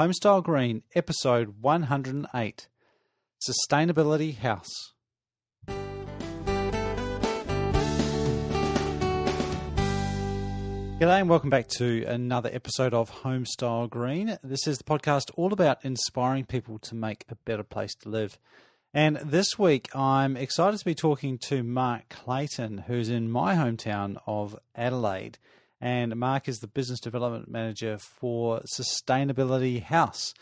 Homestyle Green, episode 108 Sustainability House. G'day and welcome back to another episode of Homestyle Green. This is the podcast all about inspiring people to make a better place to live. And this week I'm excited to be talking to Mark Clayton, who's in my hometown of Adelaide. And Mark is the business development manager for Sustainability House.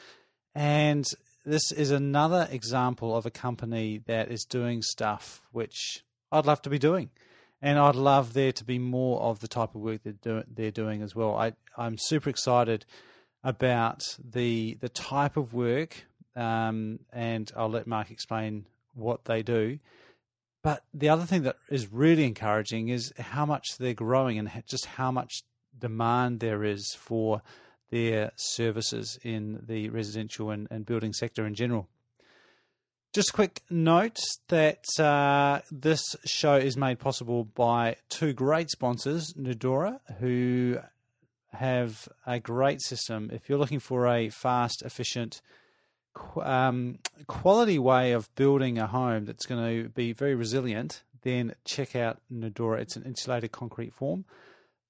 And this is another example of a company that is doing stuff which I'd love to be doing and I'd love there to be more of the type of work they're, they're doing as well. I, I'm super excited about the the type of work, um, and I'll let Mark explain what they do. But the other thing that is really encouraging is how much they're growing and just how much demand there is for their services in the residential and, and building sector in general. Just a quick note that uh, this show is made possible by two great sponsors, Nudura, who have a great system. If you're looking for a fast, efficient, um, quality way of building a home that's going to be very resilient, then check out Nudura. It's an insulated concrete form.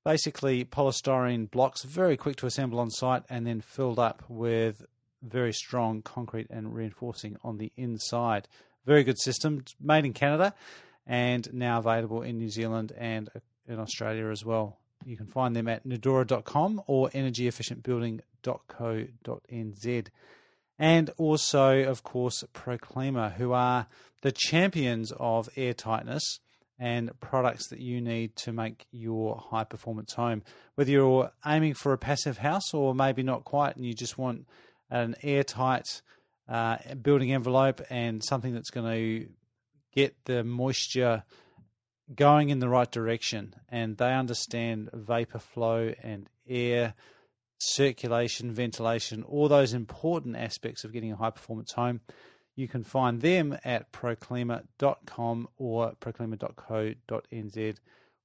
Basically, polystyrene blocks, very quick to assemble on site, and then filled up with very strong concrete and reinforcing on the inside. Very good system, made in Canada and now available in New Zealand and in Australia as well. You can find them at nudura.com or energyefficientbuilding.co.nz. And also, of course, Proclima, who are the champions of air tightness and products that you need to make your high performance home. Whether you're aiming for a passive house or maybe not quite and you just want an airtight uh, building envelope and something that's going to get the moisture going in the right direction. And they understand vapor flow and air circulation, ventilation, all those important aspects of getting a high performance home. You can find them at proclima.com or proclima.co.nz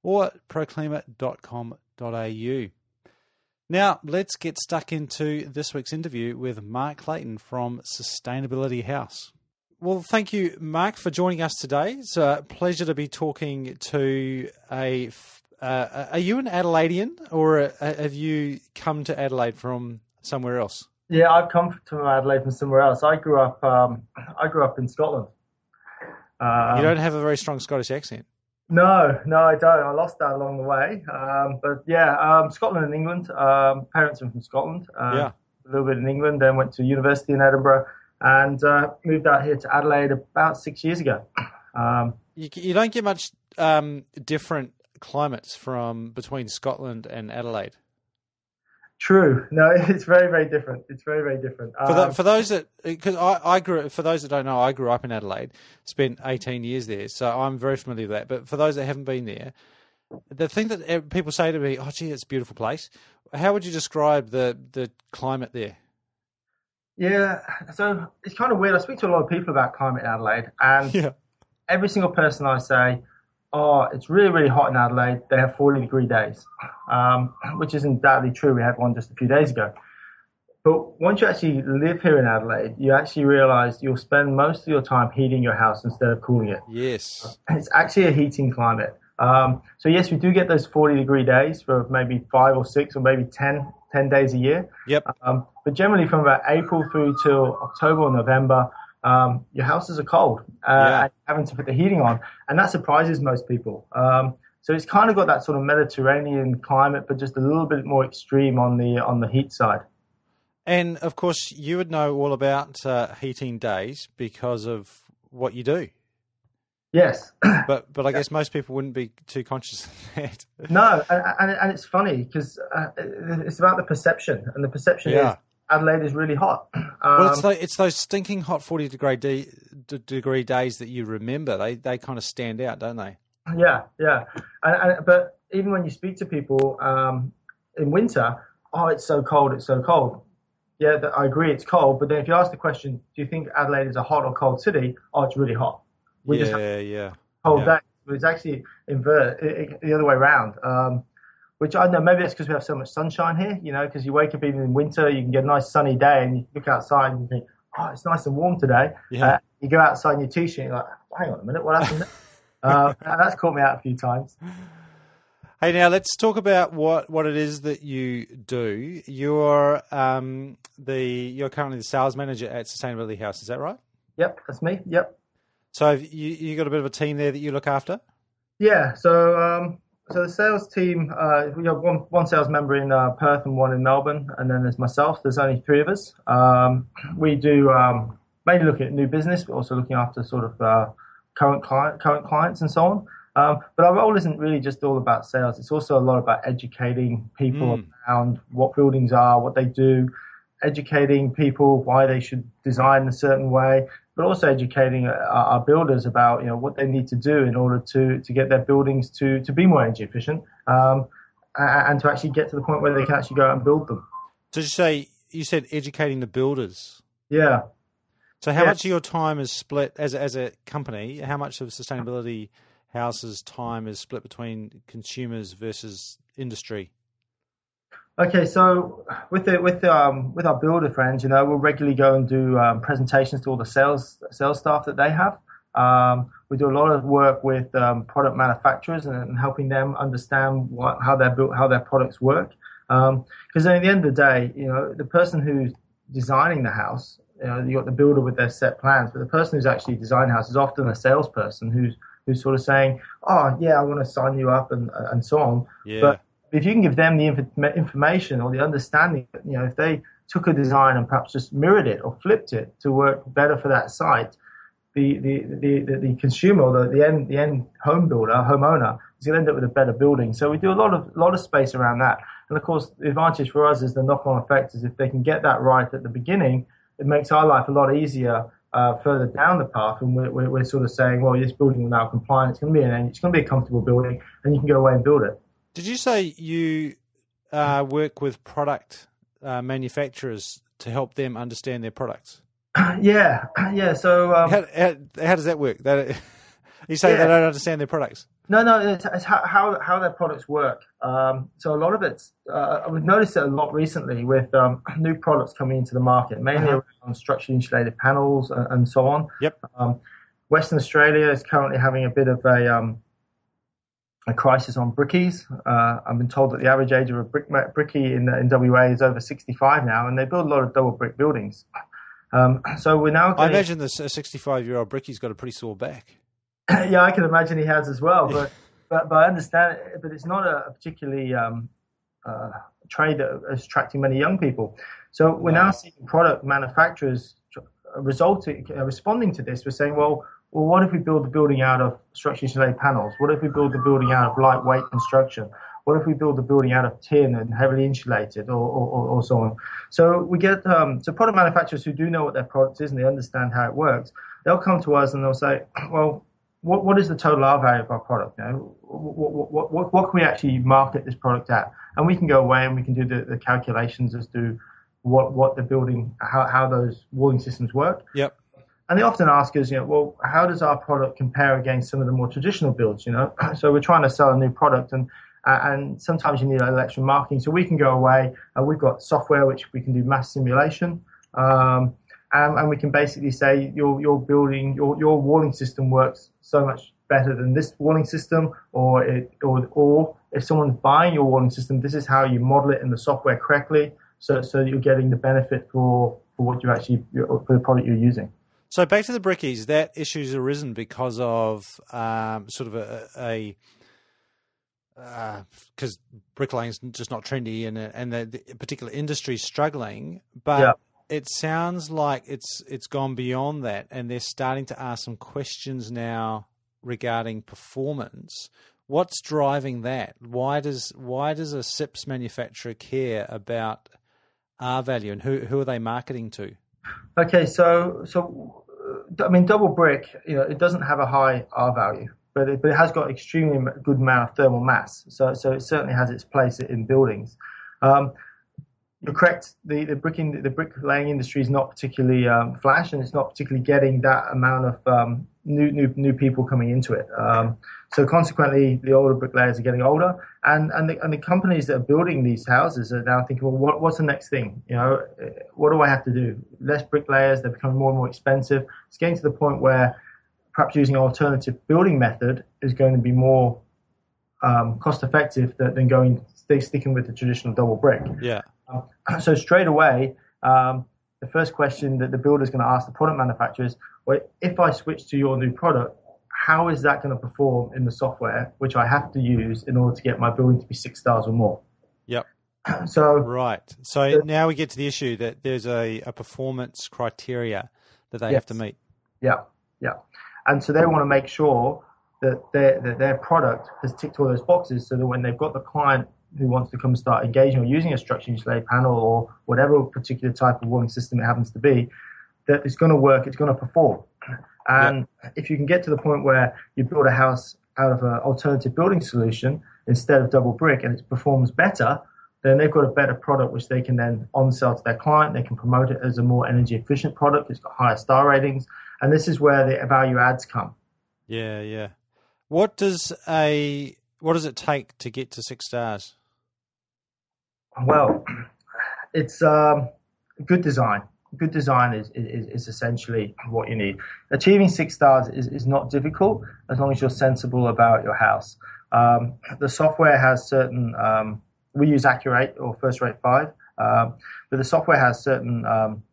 or proclima.com.au. Now, let's get stuck into this week's interview with Mark Clayton from Sustainability House. Well, thank you, Mark, for joining us today. It's a pleasure to be talking to a. Uh, are you an Adelaidean, or have you come to Adelaide from somewhere else? Yeah, I've come to Adelaide from somewhere else. I grew up. Um, I grew up in Scotland. Um, you don't have a very strong Scottish accent. No, no, I don't. I lost that along the way. Um, but yeah, um, Scotland and England. Um, parents are from Scotland. Uh, yeah. A little bit in England, then went to university in Edinburgh, and uh, moved out here to Adelaide about six years ago. Um, you, you, don't get much um, different climates from between Scotland and Adelaide. True. No, it's very, very different. It's very, very different. For, the, um, for those that, because I, I grew, for those that don't know, I grew up in Adelaide, spent 18 years there, so I'm very familiar with that. But for those that haven't been there, the thing that people say to me, "Oh, gee, it's a beautiful place." How would you describe the the climate there? Yeah, so it's kind of weird. I speak to a lot of people about climate in Adelaide, and yeah. every single person I say, oh, it's really, really hot in Adelaide. They have 40 degree days, um, which is undoubtedly true. We had one just a few days ago. But once you actually live here in Adelaide, you actually realize you'll spend most of your time heating your house instead of cooling it. Yes. It's actually a heating climate. Um, so yes, we do get those 40 degree days for maybe five or six or maybe 10, 10 days a year. Yep. Um, but generally from about April through till October or November, um, your houses are cold uh, yeah. having to put the heating on, and that surprises most people. Um, so it's kind of got that sort of Mediterranean climate, but just a little bit more extreme on the on the heat side. And of course, you would know all about uh, heating days because of what you do. Yes, but but I guess most people wouldn't be too conscious of that. No, and, and, and it's funny because uh, it's about the perception, and the perception yeah. is Adelaide is really hot. Um, well, it's, those, it's those stinking hot forty degree de- degree days that you remember. They they kind of stand out, don't they? Yeah, yeah. And, and, but even when you speak to people um, in winter, oh, it's so cold, it's so cold. Yeah, I agree, it's cold. But then if you ask the question, do you think Adelaide is a hot or cold city? Oh, it's really hot. We yeah, yeah. Cold yeah. days. It's actually invert the other way around. Um, which I know maybe that's because we have so much sunshine here, you know, because you wake up even in winter, you can get a nice sunny day and you look outside and you think, oh, it's nice and warm today. Yeah. Uh, you go outside in your t-shirt, and you're like, hang on a minute, what happened? uh, that's caught me out a few times. Hey, now let's talk about what, what it is that you do. You're um, the you're currently the sales manager at Sustainability House. Is that right? Yep, that's me. Yep. So you you got a bit of a team there that you look after? Yeah. So um, so the sales team, uh, we have one one sales member in uh, Perth and one in Melbourne, and then there's myself. There's only three of us. Um, we do um, mainly looking at new business, but also looking after sort of uh, current client current clients and so on. Um, but our role isn't really just all about sales. It's also a lot about educating people mm. around what buildings are, what they do, educating people why they should design a certain way, but also educating our, our builders about you know what they need to do in order to to get their buildings to to be more energy efficient um, and to actually get to the point where they can actually go out and build them. Did you say you said educating the builders? Yeah. So how yeah. much of your time is split as as a company? How much of Sustainability House's time is split between consumers versus industry? Okay, so with the, with um, with our builder friends, you know, we'll regularly go and do um, presentations to all the sales sales staff that they have. Um, we do a lot of work with um, product manufacturers and, and, helping them understand what, how their built, how their products work. Because um, at the end of the day, you know, the person who's designing the house, you know, you got the builder with their set plans, but the person who's actually designing the house is often a salesperson who's who's sort of saying, "Oh, yeah, I want to sign you up," and and so on. Yeah. But if you can give them the inf- information or the understanding, you know, if they took a design and perhaps just mirrored it or flipped it to work better for that site, the the the, the, consumer or the, the end the end home builder homeowner is going to end up with a better building. So we do a lot of lot of space around that. And of course, the advantage for us is the knock-on effect is if they can get that right at the beginning, it makes our life a lot easier uh, further down the path, and we're, we're, we're, sort of saying, well, this building is now compliant. It's going to be an, it's going to be a comfortable building, and you can go away and build it. Did you say you uh, work with product uh, manufacturers to help them understand their products? Yeah, yeah. So um, how, how, how, does that work? That you say yeah. they don't understand their products. No, no, it's, it's how, how their products work. Um, so a lot of it, uh, we've noticed it a lot recently with um, new products coming into the market, mainly uh-huh. around structurally insulated panels and, and so on. Yep. Um, Western Australia is currently having a bit of a um, a crisis on brickies. Uh, I've been told that the average age of a brick, brickie in, in WA is over 65 now, and they build a lot of double brick buildings. Um, so we're now. Getting... I imagine the 65 year old brickie's got a pretty sore back. yeah, I can imagine he has as well. But but, but I understand. It, but it's not a, particularly um, uh, trade that is attracting many young people. So we're wow. now seeing product manufacturers resulting uh, responding to this. We're saying, well, well, what if we build the building out of structurally insulated panels? What if we build the building out of lightweight construction? What if we build the building out of tin and heavily insulated or, or, or so on? So we get, um, so product manufacturers who do know what their product is and they understand how it works, they'll come to us and they'll say, well, what, what is the total R value of our product? You know, what, what, what, what, can we actually market this product at? And we can go away and we can do the, the calculations as to what, what the building, how, how those walling systems work. Yep. And they often ask us, you know, well, how does our product compare against some of the more traditional builds, you know? so we're trying to sell a new product and, uh, and sometimes you need electron marking. So we can go away. Uh, we've got software which we can do mass simulation. Um, and, and, we can basically say your your building your your walling system works so much better than this walling system, or it or or if someone's buying your walling system, this is how you model it in the software correctly, so so you're getting the benefit for for what you actually for the product you're using. So back to the brickies, that issue's arisen because of um, sort of a, a because uh, bricklaying is just not trendy and and the, the particular industry is struggling. But yeah it sounds like it's it's gone beyond that, and they're starting to ask some questions now regarding performance. What's driving that? Why does why does a SIPS manufacturer care about R value, and who who are they marketing to? Okay, so so I mean, double brick, you know, it doesn't have a high R value, but it, but it has got extremely good amount of thermal mass. So so it certainly has its place in buildings. Um, you're correct. The the bricking the bricklaying industry is not particularly um, flash, and it's not particularly getting that amount of um, new new new people coming into it. Um, so consequently, the older bricklayers are getting older, and and the, and the companies that are building these houses are now thinking, well, what, what's the next thing? You know, what do I have to do? Less bricklayers, they're becoming more and more expensive. It's getting to the point where perhaps using an alternative building method is going to be more um, cost effective than, than going sticking with the traditional double brick. Yeah. Um, so straight away, um, the first question that the builder is going to ask the product manufacturer is, well, if I switch to your new product, how is that going to perform in the software which I have to use in order to get my building to be six stars or more? Yep. So right. So now we get to the issue that there's a, a performance criteria that they yes. have to meet. Yeah, yeah, and so they want to make sure that their that their product has ticked all those boxes, so that when they've got the client who wants to come start engaging or using a structure insulated panel or whatever particular type of walling system it happens to be, that it's going to work, it's going to perform. And yeah. if you can get to the point where you build a house out of an alternative building solution instead of double brick and it performs better, then they've got a better product which they can then on sell to their client. They can promote it as a more energy efficient product. It's got higher star ratings. And this is where the value adds come. Yeah, yeah. What does a what does it take to get to six stars? Well, it's um, good design. Good design is, is, is, essentially what you need. Achieving six stars is, is not difficult as long as you're sensible about your house. Um, the software has certain, um, we use AccuRate or FirstRate5, um, but the software has certain um,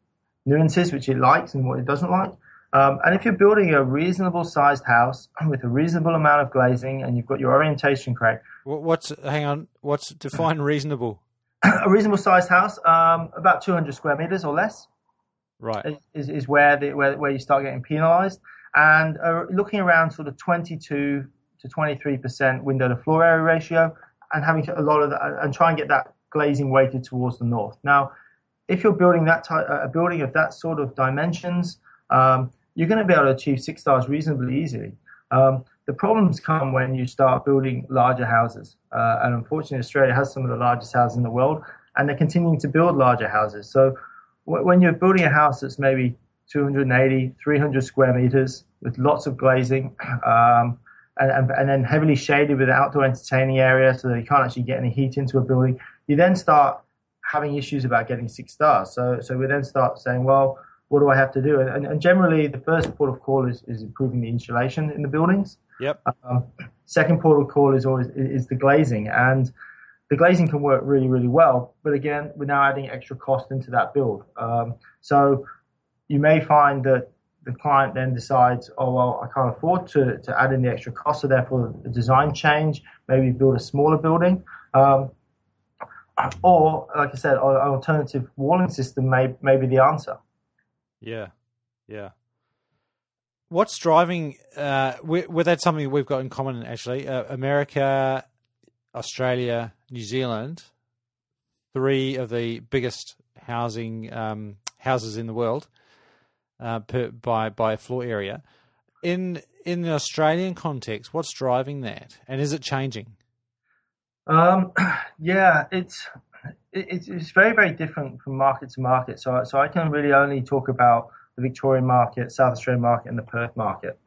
nuances which it likes and what it doesn't like. Um, and if you're building a reasonable sized house with a reasonable amount of glazing and you've got your orientation correct. What's, hang on, what's define reasonable? A reasonable sized house, um, about 200 square meters or less, right, is, is where the, where where you start getting penalised, and uh, looking around sort of 22 to 23 percent window to floor area ratio, and having a lot of that, and try and get that glazing weighted towards the north. Now, if you're building that type, a building of that sort of dimensions, um, you're going to be able to achieve six stars reasonably easily. Um, the problems come when you start building larger houses. Uh, and unfortunately, Australia has some of the largest houses in the world, and they're continuing to build larger houses. So w- when you're building a house that's maybe 280, 300 square meters with lots of glazing, um, and, and, and, then heavily shaded with an outdoor entertaining area so that you can't actually get any heat into a building, you then start having issues about getting six stars. So, so we then start saying, well, what do I have to do? And, and generally, the first port of call is, is improving the insulation in the buildings. Yep. Um, second port of call is always is the glazing, and the glazing can work really really well. But again, we're now adding extra cost into that build. Um, so you may find that the client then decides, oh well, I can't afford to, to add in the extra cost, so therefore the design change, maybe build a smaller building. Um, or, like I said, an alternative walling system may, may be the answer. Yeah, yeah what's driving? Uh, we, something we've got in common actually. Uh, America, Australia, New Zealand, three of the biggest housing um, houses in the world uh, per, by by floor area. In in the Australian context, what's driving that, and is it changing? Um, yeah, it's it's it's very very different from market to market. So so I can really only talk about the Victorian market, South Australian market, and the Perth market.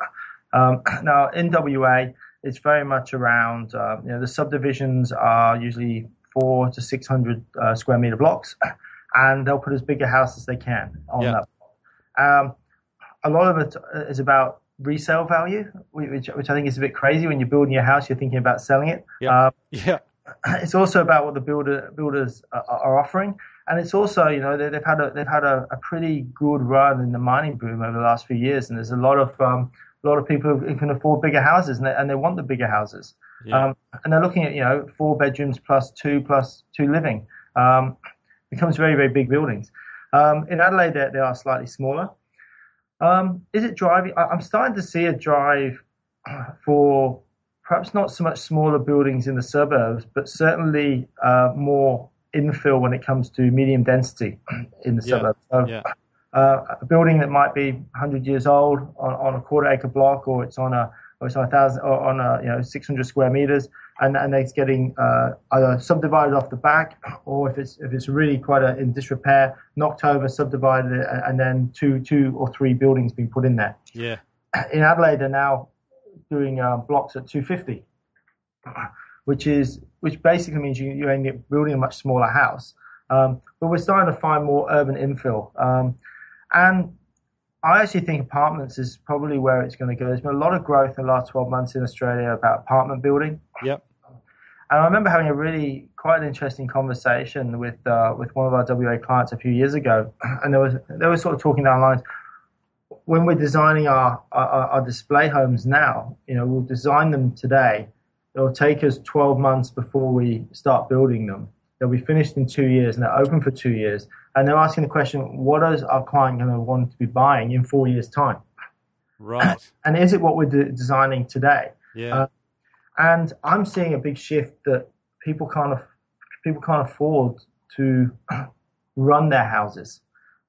Um, now, in WA, it's very much around, uh, you know, the subdivisions are usually four to 600 uh, square meter blocks, and they'll put as big a house as they can on yeah. that. Um, a lot of it is about resale value, which, which I think is a bit crazy. When you're building your house, you're thinking about selling it. Yeah. Um, yeah. It's also about what the builder builders are, offering and it's also you know they, have had a they've had a, a, pretty good run in the mining boom over the last few years, and there's a lot of um, a lot of people who can afford bigger houses, and they, and they want the bigger houses, yeah. um, and they're looking at you know four bedrooms plus two plus two living, um, becomes very very big buildings. Um, in Adelaide, they, they are slightly smaller. Um, is it driving? I, I'm starting to see a drive for perhaps not so much smaller buildings in the suburbs, but certainly uh, more infill when it comes to medium density in the yeah. suburbs. So, yeah. uh, a building that might be 100 years old on, on a quarter acre block, or it's on a or it's on a thousand or on a you know 600 square meters. and and it's getting uh, either subdivided off the back, or if it's if it's really quite a, in disrepair, knocked over, subdivided, and then two two or three buildings being put in there. Yeah. In Adelaide, they're now doing uh, blocks at 250, which is which basically means you you end up building a much smaller house. Um, but we're starting to find more urban infill, um, and I actually think apartments is probably where it's going to go. There's been a lot of growth in the last 12 months in Australia about apartment building. Yep. And I remember having a really quite an interesting conversation with uh, with one of our WA clients a few years ago, and there was they were sort of talking down lines. When we're designing our, our, our display homes now, you know, we'll design them today. It'll take us 12 months before we start building them. They'll be finished in two years, and they're open for two years and they're asking the question, what is our client going to want to be buying in four years' time? Right. And is it what we're de- designing today? Yeah. Uh, and I'm seeing a big shift that people can't af- people can't afford to run their houses.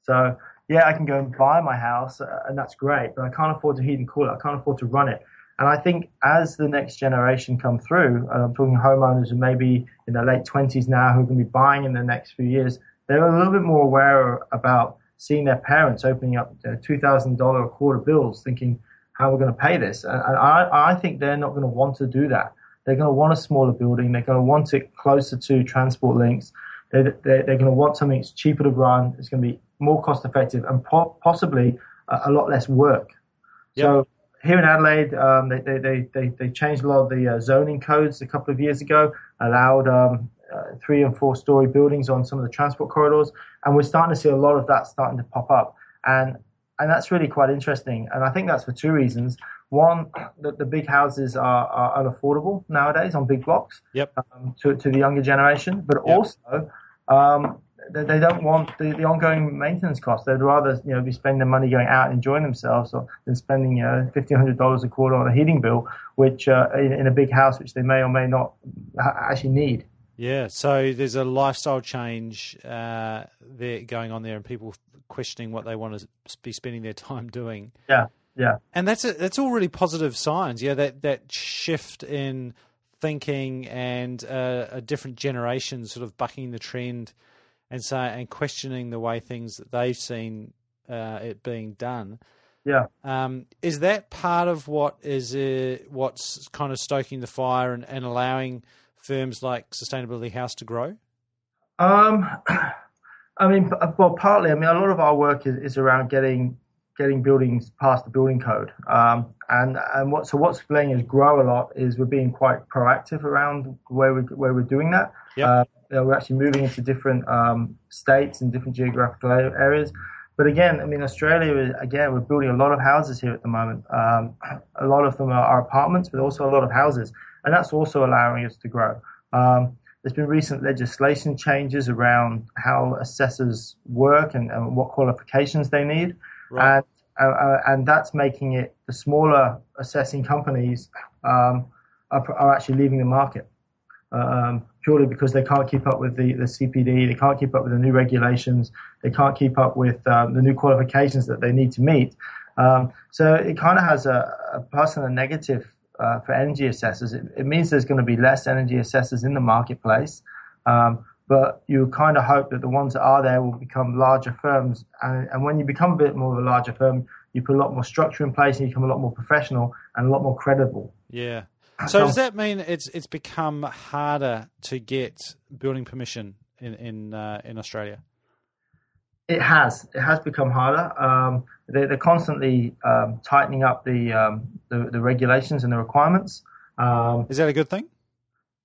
So yeah, I can go and buy my house, uh, and that's great, but I can't afford to heat and cool it. I can't afford to run it. And I think as the next generation come through, and I'm talking homeowners who maybe in their late 20s now who are going to be buying in the next few years, they're a little bit more aware about seeing their parents opening up $2,000 a quarter bills, thinking, how are we going to pay this? And I, I think they're not going to want to do that. They're going to want a smaller building. They're going to want it closer to transport links. They're, they're, they're going to want something that's cheaper to run. It's going to be more cost effective and po- possibly a, a, lot less work. Yep. So here in Adelaide, um, they, they, they, they, changed a lot of the uh, zoning codes a couple of years ago, allowed um, uh, three and four story buildings on some of the transport corridors, and we're starting to see a lot of that starting to pop up, and and that's really quite interesting. And I think that's for two reasons. One, that the big houses are, are unaffordable nowadays on big blocks yep. um, to to the younger generation, but yep. also um, they, they, don't want the, the ongoing maintenance costs. They'd rather you know be spending the money going out and enjoying themselves or, than spending you know fifteen hundred dollars a quarter on a heating bill, which uh, in, in, a big house which they may or may not ha- actually need. Yeah, so there's a lifestyle change uh, there going on there, and people questioning what they want to be spending their time doing. Yeah, yeah, and that's a, that's all really positive signs. Yeah, that that shift in thinking and uh, a different generation sort of bucking the trend and say and questioning the way things that they've seen uh, it being done. Yeah. Um, is that part of what is uh, what's kind of stoking the fire and, and allowing firms like Sustainability House to grow? Um, I mean, well, partly. I mean, a lot of our work is, is around getting getting buildings past the building code. Um, and and what so what's letting us grow a lot is we're being quite proactive around where we where we're doing that. Yeah. Uh, we're actually moving into different um, states and different geographical areas. But again, I mean, Australia, again, we're building a lot of houses here at the moment. Um, a lot of them are, are, apartments, but also a lot of houses and that's also allowing us to grow. Um, there's been recent legislation changes around how assessors work and, and what qualifications they need, right. and uh, uh, and that's making it the smaller assessing companies um, are, are, actually leaving the market um, purely because they can't keep up with the, the CPD, they can't keep up with the new regulations, they can't keep up with um, the new qualifications that they need to meet. Um, so it kind of has a, a plus negative uh, for energy assessors. It, it, means there's going to be less energy assessors in the marketplace, um, but you kind of hope that the ones that are there will become larger firms. And, and, when you become a bit more of a larger firm, you put a lot more structure in place and you become a lot more professional and a lot more credible. Yeah. So does that mean it's it's become harder to get building permission in in uh, in Australia? It has. It has become harder. Um, they're, they're, constantly um, tightening up the, um, the, the regulations and the requirements. Um, is that a good thing?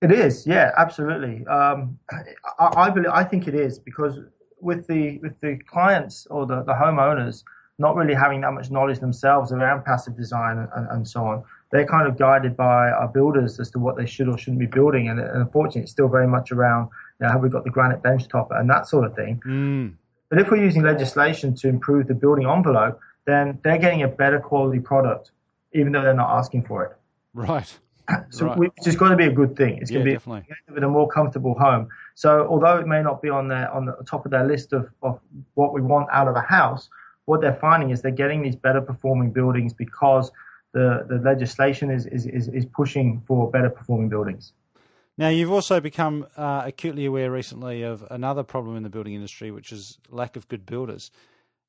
It is. Yeah, absolutely. Um, I, I believe. I think it is because with the with the clients or the, the homeowners not really having that much knowledge themselves around passive design and, and so on, they're kind of guided by our builders as to what they should or shouldn't be building. And, and unfortunately, it's still very much around you know, have we got the granite bench top and that sort of thing. Mm. But if we're using legislation to improve the building envelope, then they're getting a better quality product, even though they're not asking for it. Right. So right. which is going to be a good thing. It's yeah, going to be definitely. a, a more comfortable home. So although it may not be on their on the top of their list of, of what we want out of a house, what they're finding is they're getting these better performing buildings because the, the legislation is, is, is, is pushing for better performing buildings. Now, you've also become uh, acutely aware recently of another problem in the building industry, which is lack of good builders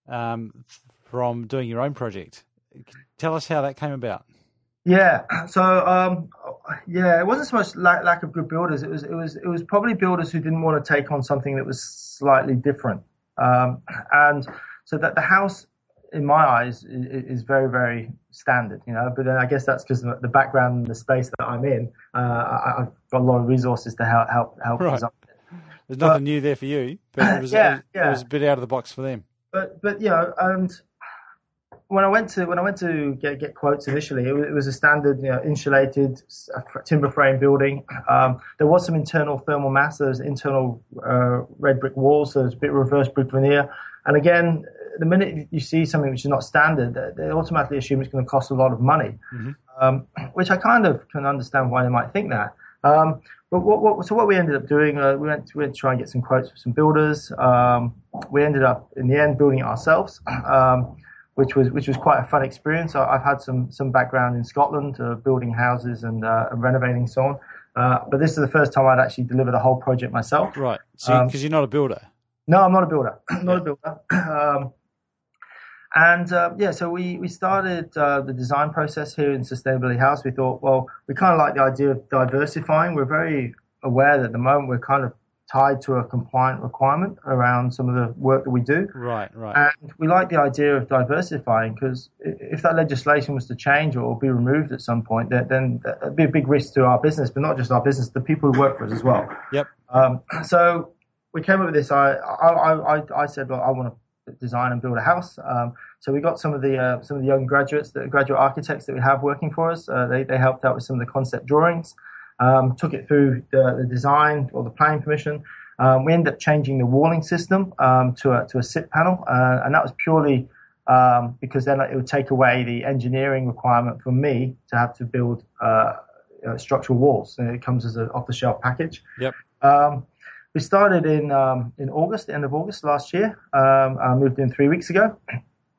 um, from doing your own project. Tell us how that came about. Yeah, so um, yeah, it wasn't so much lack, lack of good builders. It was it was it was probably builders who didn't want to take on something that was slightly different. Um, and so that the house in my eyes, is, very, very standard, you know. But then I guess that's because the background and the space that I'm in, uh, I, have got a lot of resources to help help help right. There's nothing but, new there for you, but it was, yeah, it, yeah. it was a bit out of the box for them. But but you know, and when I went to when I went to get get quotes initially, it was, it was a standard you know, insulated timber frame building. Um, there was some internal thermal mass. There's internal uh, red brick walls. So there's a bit of reverse brick veneer. And again, the minute you see something which is not standard, they automatically assume it's going to cost a lot of money, mm-hmm. um, which I kind of can understand why they might think that. Um, but what, what, so what we ended up doing, uh, we, went to, we went to try and get some quotes from some builders. Um, we ended up in the end building it ourselves, um, which was which was quite a fun experience. I, have had some some background in Scotland, uh, building houses and, uh, and renovating so on. Uh, but this is the first time I'd actually delivered a whole project myself. Right. So because um, you're not a builder. No, I'm not a builder. not yeah. a builder. Um, and uh, yeah, so we, we started uh, the design process here in Sustainability House. We thought, well, we kind of like the idea of diversifying. We're very aware that at the moment we're kind of tied to a compliant requirement around some of the work that we do. Right, right. And we like the idea of diversifying because if that legislation was to change or be removed at some point, then that'd be a big risk to our business, but not just our business, the people who work for us as well. Yep. Um, so we came up with this. I, I, I, I said, well, I want to design and build a house. Um, so we got some of the uh, some of the young graduates, the graduate architects that we have working for us. Uh, they they helped out with some of the concept drawings, um, took it through the, the, design or the planning permission. Um, we ended up changing the walling system um, to a to a SIP panel, uh, and that was purely um, because then it would take away the engineering requirement for me to have to build uh, uh, structural walls. And it comes as an off the shelf package. Yep. Um, we started in um, in August, end of August last year. Um, I moved in three weeks ago.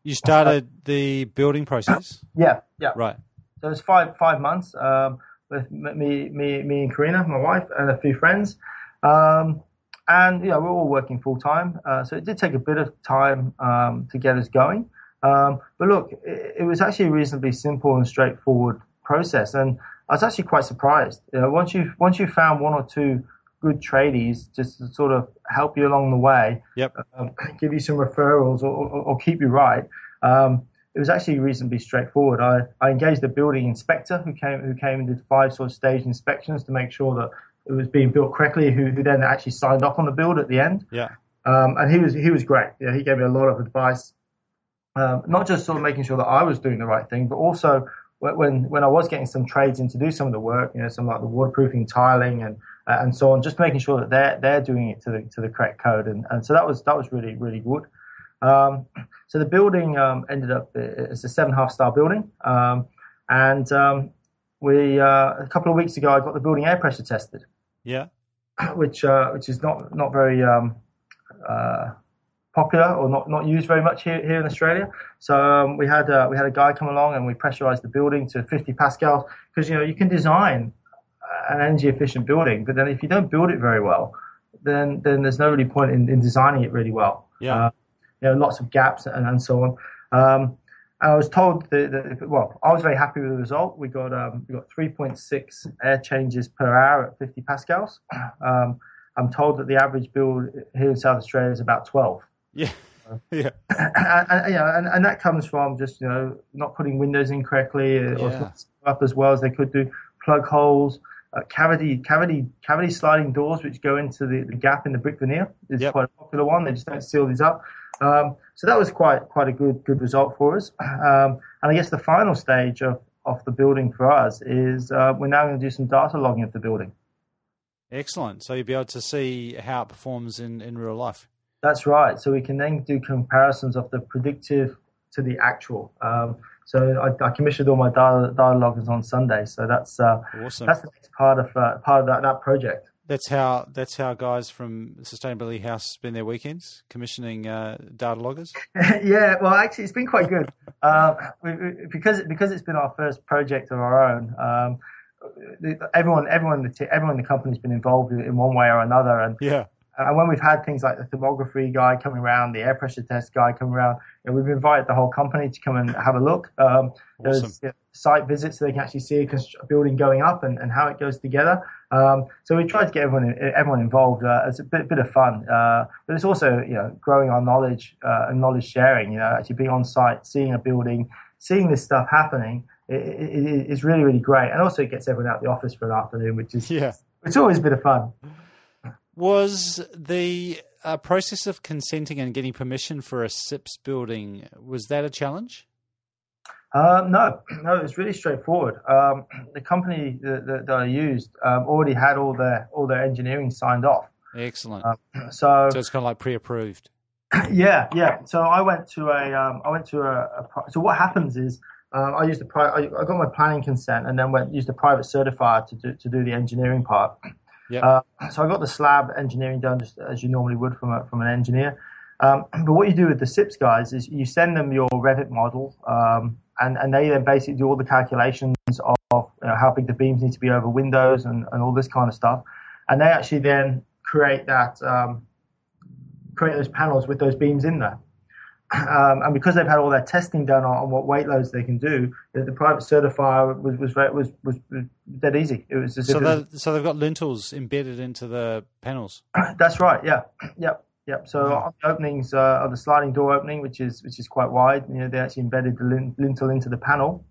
You started the building process. Yeah, yeah. Right. So it was five five months um, with me, me, me, and Karina, my wife, and a few friends. Um, and yeah, we're all working full time. Uh, so it did take a bit of time um, to get us going. Um, but look, it, it, was actually a reasonably simple and straightforward process, and I was actually quite surprised. You know, once you once you found one or two good tradies just to sort of help you along the way, yep. Um, give you some referrals or, or, or keep you right. Um, it was actually reasonably straightforward. I, I engaged the building inspector who came who came and did five sort of stage inspections to make sure that it was being built correctly. Who, who then actually signed off on the build at the end. Yeah. Um, and he was he was great. Yeah, he gave me a lot of advice, um, not just sort of making sure that I was doing the right thing, but also when when I was getting some trades in to do some of the work, you know, some like the waterproofing tiling and uh, and so on, just making sure that they're they're doing it to the to the correct code, and, and so that was that was really really good. Um, so the building um, ended up it's a seven half star building, um, and um, we uh, a couple of weeks ago I got the building air pressure tested. Yeah, which uh, which is not not very um, uh, popular or not, not used very much here, here in Australia. So um, we had uh, we had a guy come along and we pressurized the building to 50 pascals because you know you can design an energy efficient building, but then if you don't build it very well, then then there's no really point in, in designing it really well. Yeah. Uh, you know, lots of gaps and, and so on. Um, and I was told that, that, well, I was very happy with the result. We got um, we got 3.6 air changes per hour at 50 pascals. Um, I'm told that the average build here in South Australia is about 12. Yeah. yeah. And, and, you know, and, and that comes from just, you know, not putting windows in correctly or yeah. up as well as they could do, plug holes, uh, cavity cavity cavity sliding doors which go into the, the gap in the brick veneer is yep. quite a popular one. They just don't seal these up. Um, so that was quite quite a good good result for us. Um, and I guess the final stage of, of the building for us is uh, we're now going to do some data logging of the building. Excellent. So you'll be able to see how it performs in, in real life. That's right. So we can then do comparisons of the predictive to the actual. Um, so I, I, commissioned all my data loggers on Sunday. So that's uh, awesome. That's the next part of uh, part of that, that project. That's how that's how guys from Sustainability House spend their weekends commissioning uh, data loggers. yeah, well, actually, it's been quite good uh, we, we, because because it's been our first project of our own. Um, everyone, everyone, the everyone in the company's been involved in one way or another, and yeah. And when we've had things like the thermography guy coming around, the air pressure test guy coming around, you know, we've invited the whole company to come and have a look. Um, awesome. There's you know, site visits so they can actually see a building going up and, and how it goes together. Um, so we tried to get everyone everyone involved. Uh, it's a bit, bit of fun, uh, but it's also you know growing our knowledge uh, and knowledge sharing. You know, actually being on site, seeing a building, seeing this stuff happening it, it, it's really really great, and also it gets everyone out of the office for an afternoon, which is yeah, it's always a bit of fun. Was the uh, process of consenting and getting permission for a SIPS building was that a challenge? Uh, no, no, it was really straightforward. Um, the company that, that, that I used um, already had all their all their engineering signed off. Excellent. Um, so, so it's kind of like pre-approved. Yeah, yeah. So I went to a, um, I went to a, a, so what happens is um, I used a pri- I, I, got my planning consent and then went used a private certifier to do to do the engineering part. Yeah. Uh, so I got the slab engineering done just as you normally would from a, from an engineer. Um, but what you do with the SIPS guys is you send them your Revit model, um, and, and they then basically do all the calculations of you know, how big the beams need to be over windows and, and all this kind of stuff. And they actually then create that, um, create those panels with those beams in there. Um, and because they've had all their testing done on, on, what weight loads they can do, the, the private certifier was was was was, was dead easy. It was so, it so they've got lintels embedded into the panels. That's right. Yeah. Yep. Yep. So mm-hmm. on the openings uh, of the sliding door opening, which is which is quite wide, you know, they actually embedded the lintel into the panel.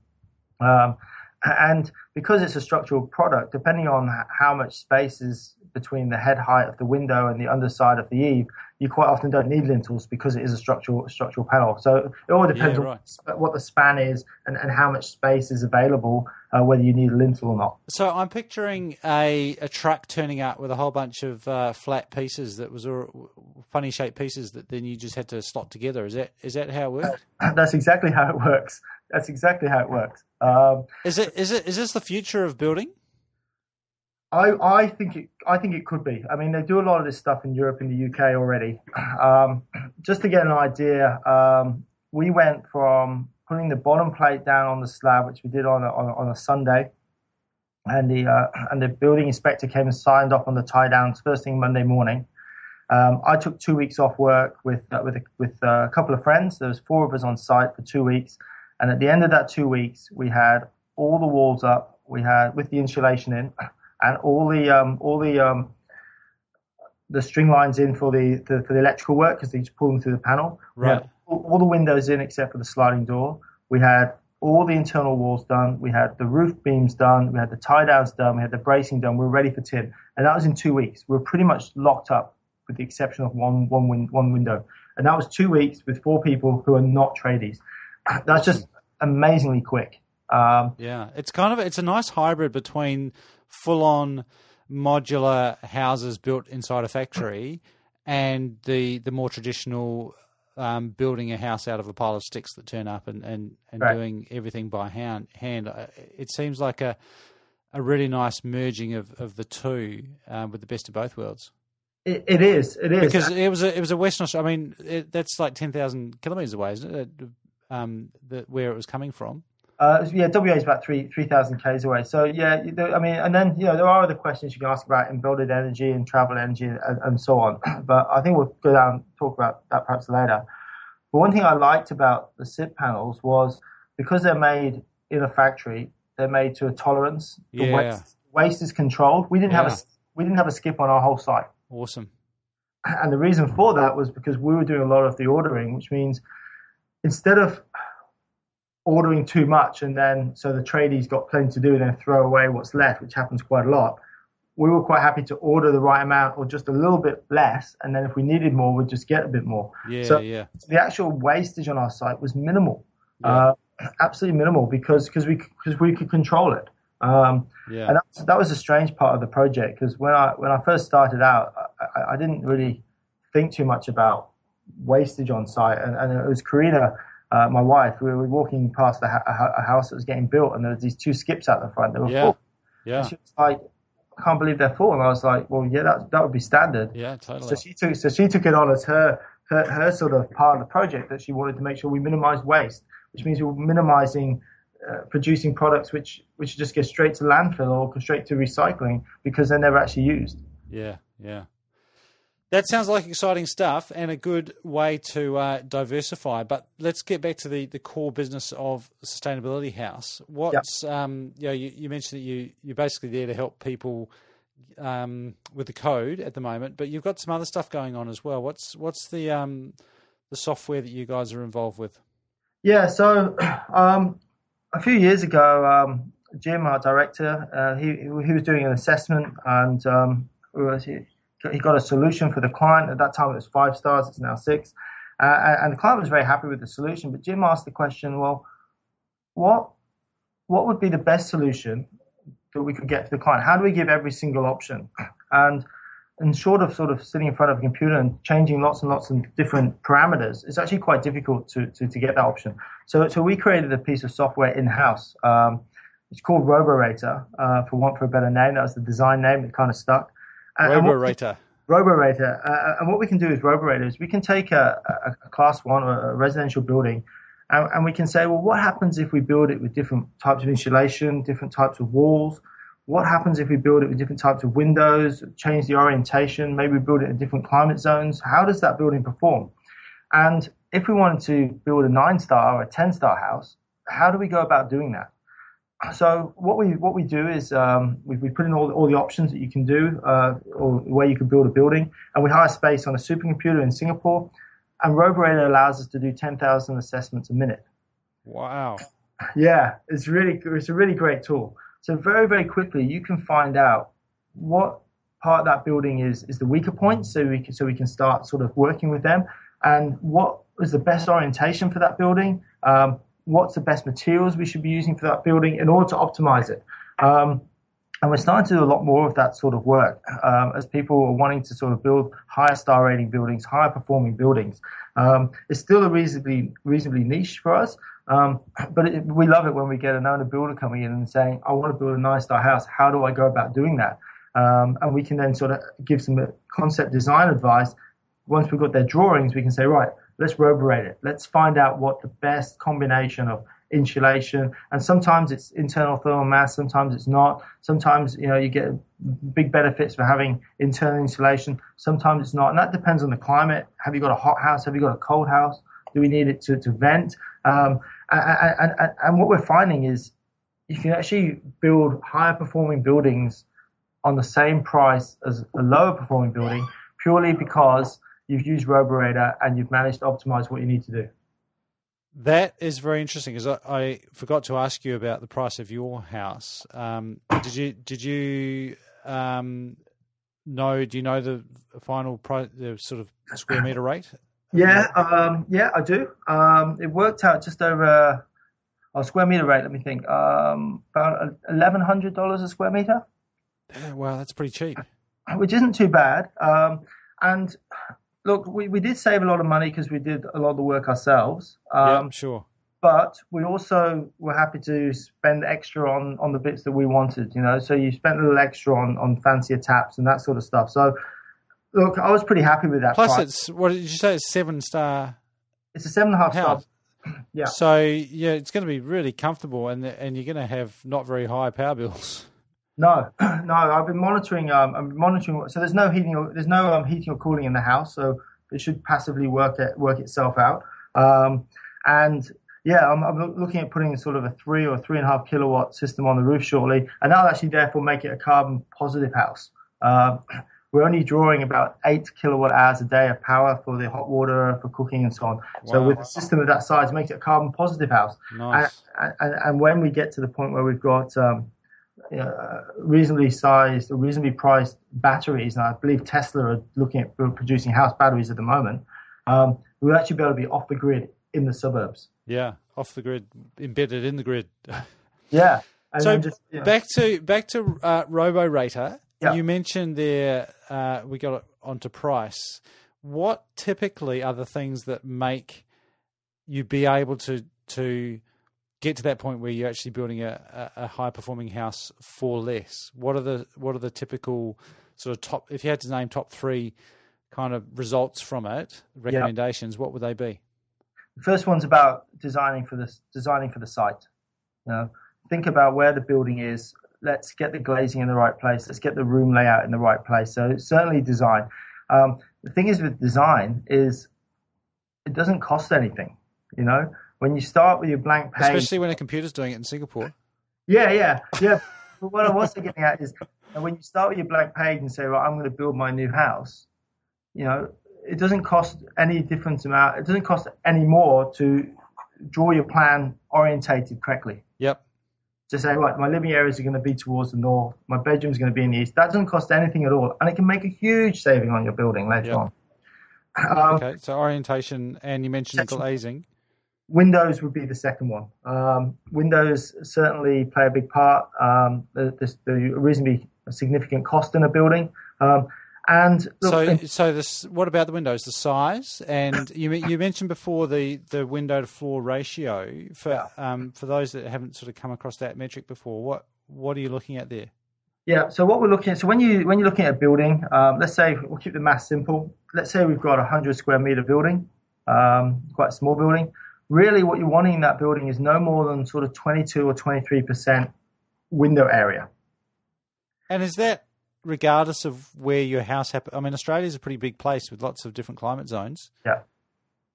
Um, and because it's a structural product, depending on how much space is between the head height of the window and the underside of the eave, you quite often don't need lintels because it is a structural structural panel. So it all depends yeah, right. on what the span is and, and how much space is available, uh, whether you need a lintel or not. So I'm picturing a, a truck turning up with a whole bunch of uh, flat pieces that was or funny shaped pieces that then you just had to slot together. Is that is that how it works? That's exactly how it works. That's exactly how it works. Um, is it is it is this the future of building? I, I think it I think it could be. I mean, they do a lot of this stuff in Europe and the UK already. Um, just to get an idea, um, we went from putting the bottom plate down on the slab, which we did on a, on a, on a Sunday, and the uh, and the building inspector came and signed off on the tie downs first thing Monday morning. Um, I took two weeks off work with uh, with a, with uh, a couple of friends. There was four of us on site for two weeks, and at the end of that two weeks, we had all the walls up. We had with the insulation in and all the um, all the um, the string lines in for the, the for the electrical work because they just pull them through the panel. Right. All, all, the windows in except for the sliding door. We had all the internal walls done. We had the roof beams done. We had the tie downs done. We had the bracing done. We were ready for tin, and that was in two weeks. We were pretty much locked up, with the exception of one one win, one window, and that was two weeks with four people who are not tradies. That's just amazingly quick. Um, yeah, it's kind of it's a nice hybrid between full on modular houses built inside a factory and the the more traditional um, building a house out of a pile of sticks that turn up and, and, and right. doing everything by hand. hand. Uh, it seems like a a really nice merging of, of the two um, with the best of both worlds. It, it is. It is because it was a it was a Western. I mean, it, that's like ten thousand kilometers away, isn't it? Um, the, where it was coming from. Uh, yeah, WA is about three three thousand k's away. So yeah, I mean, and then you know there are other questions you can ask about embodied energy and travel energy and, and so on. But I think we'll go down and talk about that perhaps later. But one thing I liked about the SIP panels was because they're made in a factory, they're made to a tolerance. The yeah. waste, waste is controlled. We didn't yeah. have a we didn't have a skip on our whole site. Awesome. And the reason for that was because we were doing a lot of the ordering, which means instead of ordering too much and then so the tradies got plenty to do and then throw away what's left, which happens quite a lot. We were quite happy to order the right amount or just a little bit less, and then if we needed more, we'd just get a bit more. Yeah, so, yeah. So the actual wastage on our site was minimal, yeah. uh, absolutely minimal because because we because we could control it. Um, yeah. And that was, that was a strange part of the project because when I when I first started out, I, I, didn't really think too much about wastage on site, and, and it was Karina uh, my wife, we were walking past a, a, a, house that was getting built, and there was these two skips out the front. They were yeah. full. Yeah. she was like, "I can't believe they're full." And I was like, "Well, yeah, that that would be standard." Yeah, totally. So she took so she took it on as her her, her sort of part of the project that she wanted to make sure we minimise waste, which means we were minimising uh, producing products which which just go straight to landfill or go straight to recycling because they're never actually used. Yeah, yeah. That sounds like exciting stuff and a good way to uh, diversify. But let's get back to the, the core business of Sustainability House. What's yep. um, you, know, you, you mentioned that you you're basically there to help people um, with the code at the moment, but you've got some other stuff going on as well. What's what's the um, the software that you guys are involved with? Yeah, so um, a few years ago, um, Jim, our director, uh, he he was doing an assessment and um, he got a solution for the client. At that time, it was five stars. It's now six. Uh, and the client was very happy with the solution. But Jim asked the question, well, what what would be the best solution that we could get to the client? How do we give every single option? And and short of sort of sitting in front of a computer and changing lots and lots of different parameters, it's actually quite difficult to, to, to get that option. So so we created a piece of software in house. Um, it's called Roborator, uh, for want for a better name. That was the design name It kind of stuck. Roborator. Roborator. Uh, and what we can do is Roborator is we can take a, a, a class one or a residential building and, and, we can say, well, what happens if we build it with different types of insulation, different types of walls? What happens if we build it with different types of windows, change the orientation, maybe build it in different climate zones? How does that building perform? And if we wanted to build a nine star or a 10 star house, how do we go about doing that? So what we what we do is um, we, we put in all, all the options that you can do uh, or where you can build a building, and we hire space on a supercomputer in Singapore, and Roborator allows us to do 10,000 assessments a minute. Wow. Yeah, it's really it's a really great tool. So very very quickly you can find out what part of that building is is the weaker point, so we can so we can start sort of working with them, and what is the best orientation for that building. Um, what's the best materials we should be using for that building in order to optimize it. Um, and we're starting to do a lot more of that sort of work um, as people are wanting to sort of build higher star rating buildings, higher performing buildings. Um, it's still a reasonably reasonably niche for us, um, but it, we love it when we get an owner builder coming in and saying, "I want to build a nine star house. How do I go about doing that?" Um, and we can then sort of give some concept design advice. Once we've got their drawings, we can say, "Right, let's roborate it. Let's find out what the best combination of insulation and sometimes it's internal thermal mass sometimes it's not. Sometimes you know you get big benefits for having internal insulation sometimes it's not. And that depends on the climate. Have you got a hot house? Have you got a cold house? Do we need it to, to vent? Um, and, and, and what we're finding is you can actually build higher performing buildings on the same price as a lower performing building purely because you've used Roborator, and you've managed to optimize what you need to do. That is very interesting because I, I, forgot to ask you about the price of your house. Um, did you did you um, know? Do you know the final price, the sort of square meter rate? Yeah, um, yeah, I do. Um, it worked out just over a oh, square meter rate. Let me think. Um, about eleven hundred dollars a square meter. Wow, that's pretty cheap. Which isn't too bad. Um, and look, we, we did save a lot of money because we did a lot of the work ourselves. Um, yeah, sure. But we also were happy to spend extra on, on the bits that we wanted, you know. So you spent a little extra on, on fancier taps and that sort of stuff. So, look, I was pretty happy with that. Plus, price. it's what did you say? It's seven star. It's a seven and a half star. Yeah. So yeah, it's going to be really comfortable, and and you're going to have not very high power bills. No, no. I've been monitoring. Um, I'm monitoring. So there's no heating. Or, there's no um, heating or cooling in the house, so it should passively work it work itself out. Um, and yeah, I'm, I'm, looking at putting sort of a three or three and a half kilowatt system on the roof shortly, and that'll actually therefore make it a carbon positive house. Uh, we're only drawing about eight kilowatt hours a day of power for the hot water, for cooking, and so on. Wow. So with a system of that size, it makes it a carbon positive house. Nice. And, and, and, when we get to the point where we've got um, reasonably sized or reasonably priced batteries, and I believe Tesla are looking at producing house batteries at the moment, um, we'll actually be able to be off the grid in the suburbs. Yeah, off the grid, embedded in the grid. yeah. so just, back to back to uh, Roborator. Yeah. You mentioned there uh, we got onto price. What typically are the things that make you be able to to get to that point where you're actually building a, a, high performing house for less? What are the what are the typical sort of top? If you had to name top three kind of results from it, recommendations, what would they be? The first one's about designing for the designing for the site. You know, think about where the building is. Let's get the glazing in the right place. Let's get the room layout in the right place. So certainly design. Um, the thing is with design is it doesn't cost anything. You know, when you start with your blank page, especially when a computer's doing it in Singapore. Yeah, yeah, yeah. but what I was getting at is when you start with your blank page and say, "Well, I'm going to build my new house," you know, it doesn't cost any different amount. It doesn't cost any more to draw your plan orientated correctly. Yep. To say, right, my living areas are going to be towards the north, my bedroom's going to be in the east. That doesn't cost anything at all, and it can make a huge saving on your building later yep. on. Um, okay, so orientation, and you mentioned glazing. Windows would be the second one. Um, windows certainly play a big part. Um, there's the reasonably significant cost in a building. Um, and so, so this. What about the windows? The size, and you you mentioned before the, the window to floor ratio. For um, for those that haven't sort of come across that metric before, what what are you looking at there? Yeah. So what we're looking at. So when you when you're looking at a building, um, let's say we'll keep the math simple. Let's say we've got a hundred square meter building, um, quite a small building. Really, what you're wanting in that building is no more than sort of 22 or 23 percent window area. And is that regardless of where your house happens? I mean, Australia is a pretty big place with lots of different climate zones. Yeah.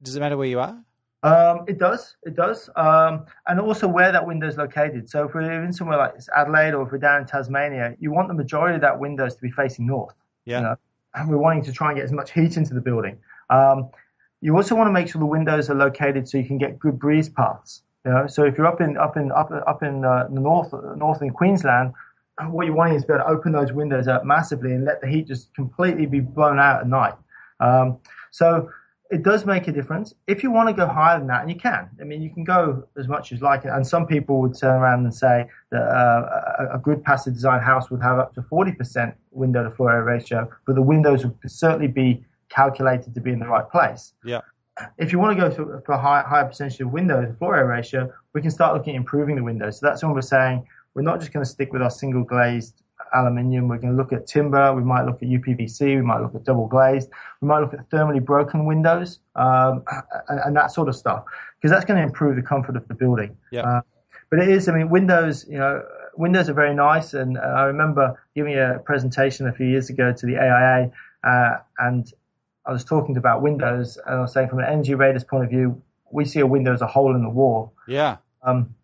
Does it matter where you are? Um, it does. It does. Um, and also where that window is located. So if we're in somewhere like Adelaide or if we're down in Tasmania, you want the majority of that windows to be facing north. Yeah. You know? And we're wanting to try and get as much heat into the building. Um, you also want to make sure the windows are located so you can get good breeze paths. You know, so if you're up in up in up up in uh, the north north in Queensland, what you're wanting is to be able to open those windows up massively and let the heat just completely be blown out at night. Um, so it does make a difference. If you want to go higher than that, and you can, I mean, you can go as much as like. And some people would turn around and say that uh, a good passive design house would have up to 40% window to floor area ratio, but the windows would certainly be calculated to be in the right place. Yeah. If you want to go to, for a high, higher percentage of window to floor area ratio, we can start looking at improving the windows. So that's when we're saying we're not just going to stick with our single glazed aluminium. We're going to look at timber. We might look at UPVC. We might look at double glazed. We might look at thermally broken windows um, and, and, that sort of stuff because that's going to improve the comfort of the building. Yeah. Uh, but it is. I mean, windows. You know, windows are very nice. And I remember giving a presentation a few years ago to the AIA, uh, and I was talking about windows, and I was saying from an energy raters point of view, we see a window as a hole in the wall. Yeah. Um,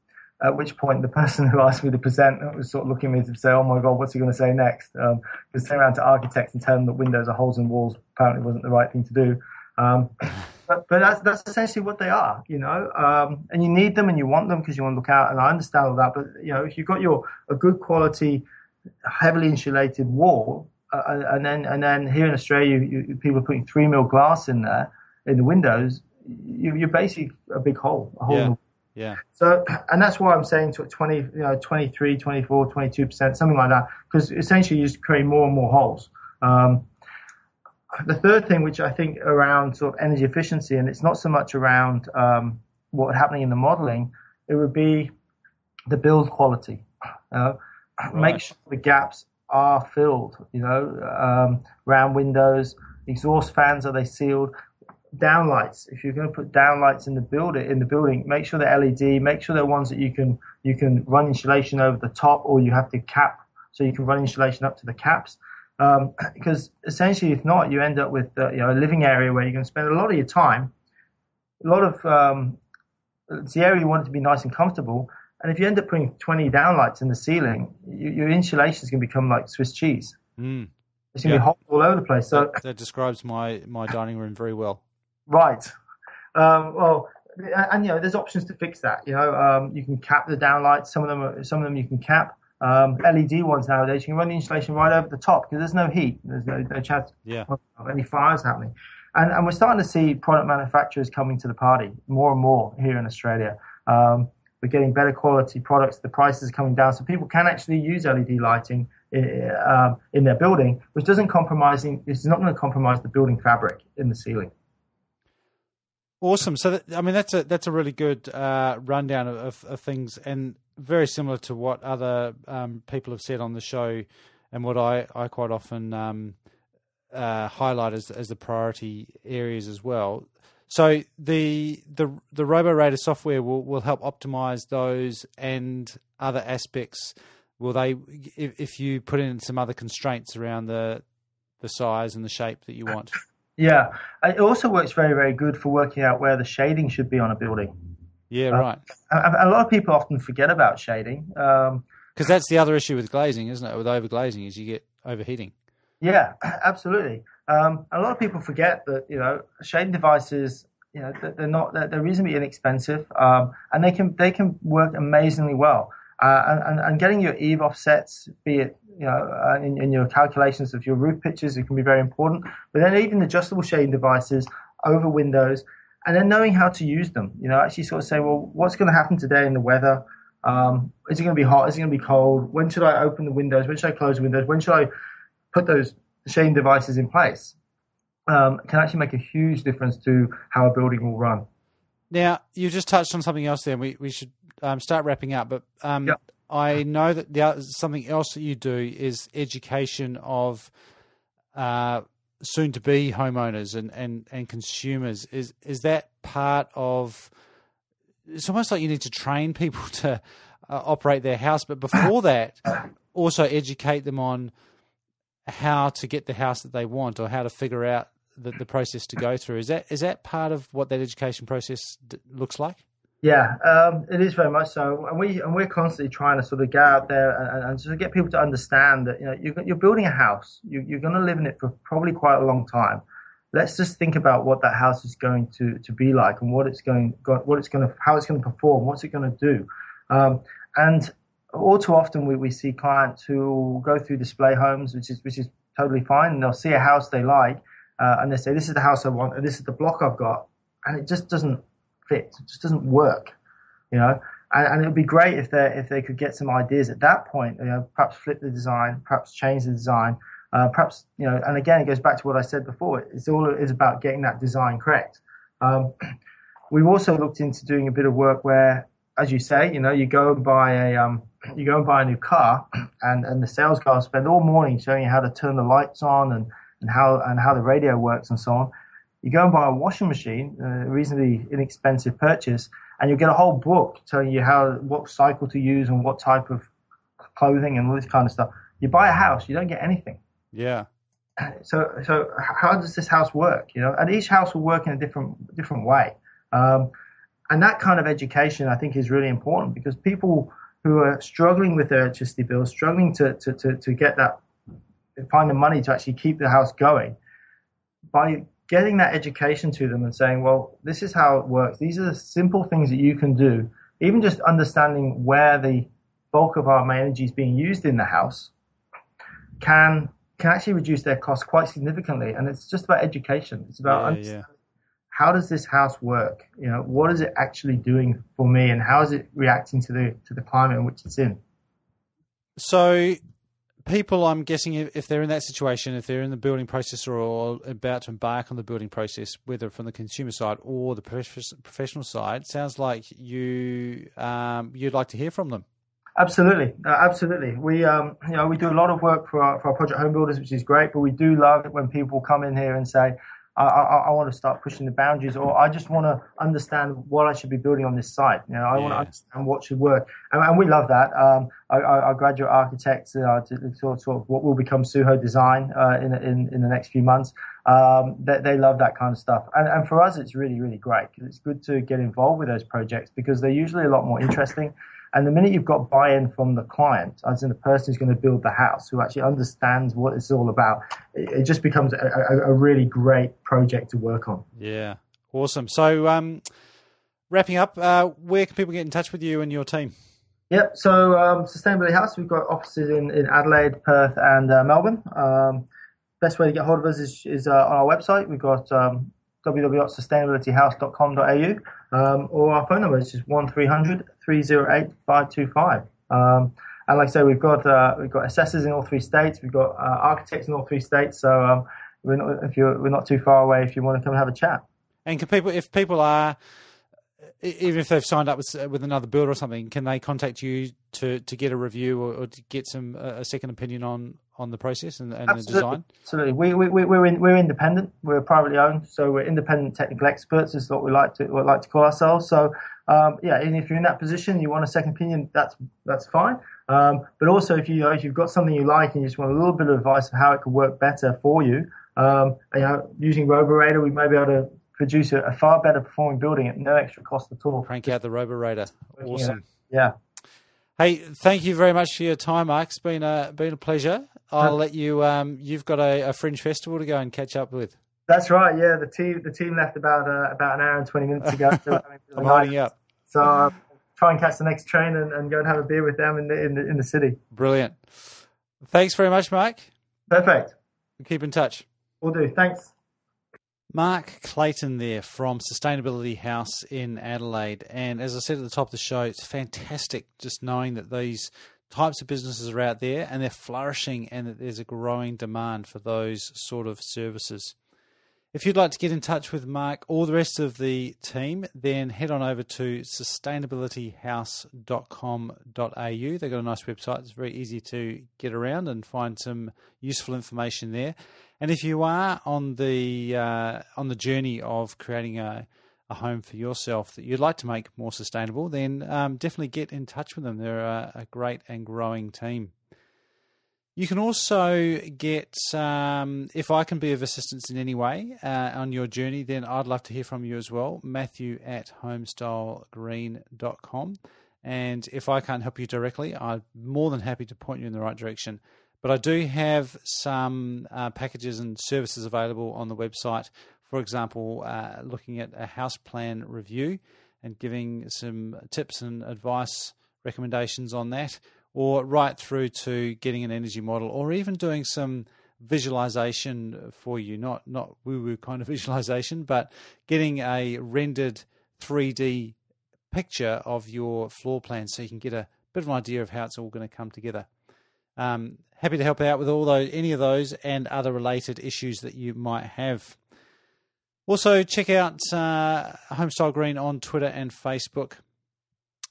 at which point, the person who asked me to present was sort of looking at me to say, "Oh my God, what's he going to say next?" Um, because turn around to architects and tell them that windows are holes in walls apparently wasn't the right thing to do. Um, but, but that's that's essentially what they are, you know. Um, and you need them and you want them because you want to look out. And I understand all that. But you know, if you've got your a good quality, heavily insulated wall, uh, and then and then here in Australia, you, you, people are putting three mil glass in there in the windows. You, are basically a big hole, a hole yeah. Yeah. So, and that's why I'm saying to 20, you know, 23, 24, 22%, something like that, because essentially you just create more and more holes. Um, the third thing, which I think around sort of energy efficiency, and it's not so much around um, what happening in the modeling, it would be the build quality. Uh, right. Make sure the gaps are filled, you know, um, round windows, exhaust fans, are they sealed? downlights. If you're going to put downlights in the building, in the building, make sure they're LED. Make sure they're ones that you can you can run insulation over the top, or you have to cap so you can run insulation up to the caps. Um, because essentially, if not, you end up with uh, you know a living area where you're going to spend a lot of your time, a lot of um, it's the area you want it to be nice and comfortable. And if you end up putting 20 downlights in the ceiling, you, your insulation is going to become like Swiss cheese. Mm. It's going to yeah. be hot all over the place. So that, that describes my my dining room very well. Right. Um, well, and, and, you know, there's options to fix that. You know, um, you can cap the downlights. Some of them, are, some of them you can cap. Um, LED ones nowadays, you can run the insulation right over the top because there's no heat. There's no, no chance yeah. of any fires happening. And, and, we're starting to see product manufacturers coming to the party more and more here in Australia. Um, we're getting better quality products. The prices are coming down, so people can actually use LED lighting in, uh, in their building, which doesn't compromising. It's not going to compromise the building fabric in the ceiling. Awesome. So, that, I mean, that's a that's a really good uh, rundown of, of, things, and very similar to what other um, people have said on the show, and what I, I quite often um, uh, highlight as as the priority areas as well. So the the the Roborator software will, will help optimize those and other aspects. Will they, if, if you put in some other constraints around the the size and the shape that you want? Yeah, it also works very very good for working out where the shading should be on a building. Yeah, uh, right. a, lot of people often forget about shading. Um, because that's the other issue with glazing, isn't it? With overglazing, is you get overheating. Yeah, absolutely. Um, a lot of people forget that you know shading devices, you know, they're not they're, reasonably inexpensive, um, and they can they can work amazingly well. Uh, and, and getting your eave offsets, be it you know uh, in, in your calculations of your roof pitches, it can be very important. But then even adjustable shading devices over windows, and then knowing how to use them. You know, actually sort of say, well, what's going to happen today in the weather? Um, is it going to be hot? Is it going to be cold? When should I open the windows? When should I close the windows? When should I put those shading devices in place? Um, can actually make a huge difference to how a building will run. Now, you just touched on something else there. We, we should um, start wrapping up, but um. I know that the, something else that you do is education of uh, soon to be homeowners and, and, and consumers. Is, is that part of it's almost like you need to train people to uh, operate their house, but before that, also educate them on how to get the house that they want or how to figure out the, the process to go through. Is that is that part of what that education process d- looks like? Yeah, um, it is very much so, and we and we're constantly trying to sort of get out there and, and sort of get people to understand that you know you're, you're building a house, you, you're going to live in it for probably quite a long time let's just think about what that house is going to, to be like and what it's going what it's going to how it's going to perform what's it going to do um, and all too often we, we see clients who go through display homes which is which is totally fine and they'll see a house they like uh, and they say this is the house I want and this is the block I've got and it just doesn't fit it just doesn't work you know and, and it would be great if they if they could get some ideas at that point you know perhaps flip the design perhaps change the design uh, perhaps, you know, and again, it goes back to what I said before. It's all is about getting that design correct. Um, we've also looked into doing a bit of work where, as you say, you know, you go and buy a, um, you go and buy a new car, and, and the sales guy will spend all morning showing you how to turn the lights on and, and how and how the radio works and so on. You go and buy a washing machine, a reasonably inexpensive purchase, and you'll get a whole book telling you how what cycle to use and what type of clothing and all this kind of stuff. You buy a house, you don't get anything. Yeah. So, so how does this house work? You know, and each house will work in a different different way. Um, and that kind of education, I think, is really important because people who are struggling with their electricity bills, struggling to, to, to, to get that, find the money to actually keep the house going, by getting that education to them and saying, well, this is how it works. These are the simple things that you can do. Even just understanding where the bulk of our energy is being used in the house can can actually reduce their costs quite significantly. And it's just about education. It's about yeah, yeah. How does this house work? You know, what is it actually doing for me, and how is it reacting to the to the climate in which it's in? So, people, I'm guessing, if they're in that situation, if they're in the building process or about to embark on the building process, whether from the consumer side or the professional side, sounds like you um, you'd like to hear from them. Absolutely, uh, absolutely. We, um, you know, we do a lot of work for our, for our project home builders, which is great. But we do love it when people come in here and say, I, I, I, want to start pushing the boundaries, or I just want to understand what I should be building on this site. You know, I yeah. want to understand what should work, and, and we love that. Um, our, our, graduate architects, uh, to, sort, sort of what will become Suho Design uh, in, in in the next few months, um, they, they love that kind of stuff, and, and for us, it's really really great. It's good to get involved with those projects because they're usually a lot more interesting. And the minute you've got buy-in from the client, as in the person who's going to build the house, who actually understands what it's all about, it, it just becomes a, a, a, really great project to work on. Yeah, awesome. So, um, wrapping up, uh, where can people get in touch with you and your team? Yep. So, um, Sustainability House, we've got offices in, in Adelaide, Perth, and uh, Melbourne. Um, best way to get hold of us is, is uh, on our website. We've got um, www.sustainabilityhouse.com.au um, or our phone number is just 1300 308 525. Um, and like I say, we've got uh, we've got assessors in all three states. We've got uh, architects in all three states. So um, we're not if you're we're not too far away if you want to come and have a chat. And can people, if people are, even if they've signed up with with another builder or something, can they contact you to, to get a review or, or to get some a second opinion on on the process and, and the design? Absolutely. We, we, we're, in, we're independent. We're privately owned, so we're independent technical experts is what we like to what we like to call ourselves. So um, yeah, and if you're in that position, you want a second opinion, that's that's fine. Um, but also, if you if you've got something you like and you just want a little bit of advice of how it could work better for you, um, you know, using Roborator, we may be able to produce a, a, far better performing building at no extra cost at all. Crank out the Roborator. Awesome. Yeah. Hey, thank you very much for your time, Mark. It's been a been a pleasure. I'll let you. Um, you've got a, a, fringe festival to go and catch up with. That's right. Yeah, the team the team left about uh, about an hour and twenty minutes ago. I'm lining up. So uh, try and catch the next train and, and, go and have a beer with them in the, in the in the city. Brilliant. Thanks very much, Mike. Perfect. Keep in touch. We'll do. Thanks. Mark Clayton there from Sustainability House in Adelaide. And as I said at the top of the show, it's fantastic just knowing that these types of businesses are out there and they're flourishing and that there's a growing demand for those sort of services. If you'd like to get in touch with Mark or the rest of the team, then head on over to sustainabilityhouse.com.au. They've got a nice website. It's very easy to get around and find some useful information there. And if you are on the uh, on the journey of creating a, a home for yourself that you'd like to make more sustainable, then um, definitely get in touch with them. They're a, a great and growing team. You can also get, um, if I can be of assistance in any way uh, on your journey, then I'd love to hear from you as well. Matthew at homestylegreen.com. And if I can't help you directly, I'm more than happy to point you in the right direction. But I do have some uh, packages and services available on the website. For example, uh, looking at a house plan review and giving some tips and advice recommendations on that or right through to getting an energy model, or even doing some visualization for you, not not woo woo kind of visualization, but getting a rendered 3D picture of your floor plan so you can get a bit of an idea of how it's all going to come together. Um, happy to help out with all those, any of those, and other related issues that you might have. Also, check out uh, Homestyle Green on Twitter and Facebook.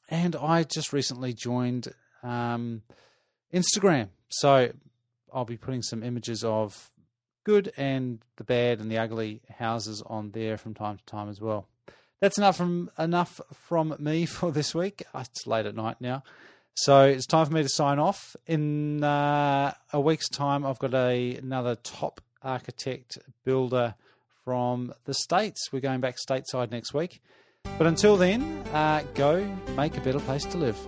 And I just recently joined um, Instagram. So I'll be putting some images of good and the bad and the ugly houses on there from time to time as well. That's enough from enough from me for this week. It's late at night now, so it's time for me to sign off. In uh, a week's time, I've got a, another top architect builder from the states. We're going back stateside next week, but until then, uh, go make a better place to live.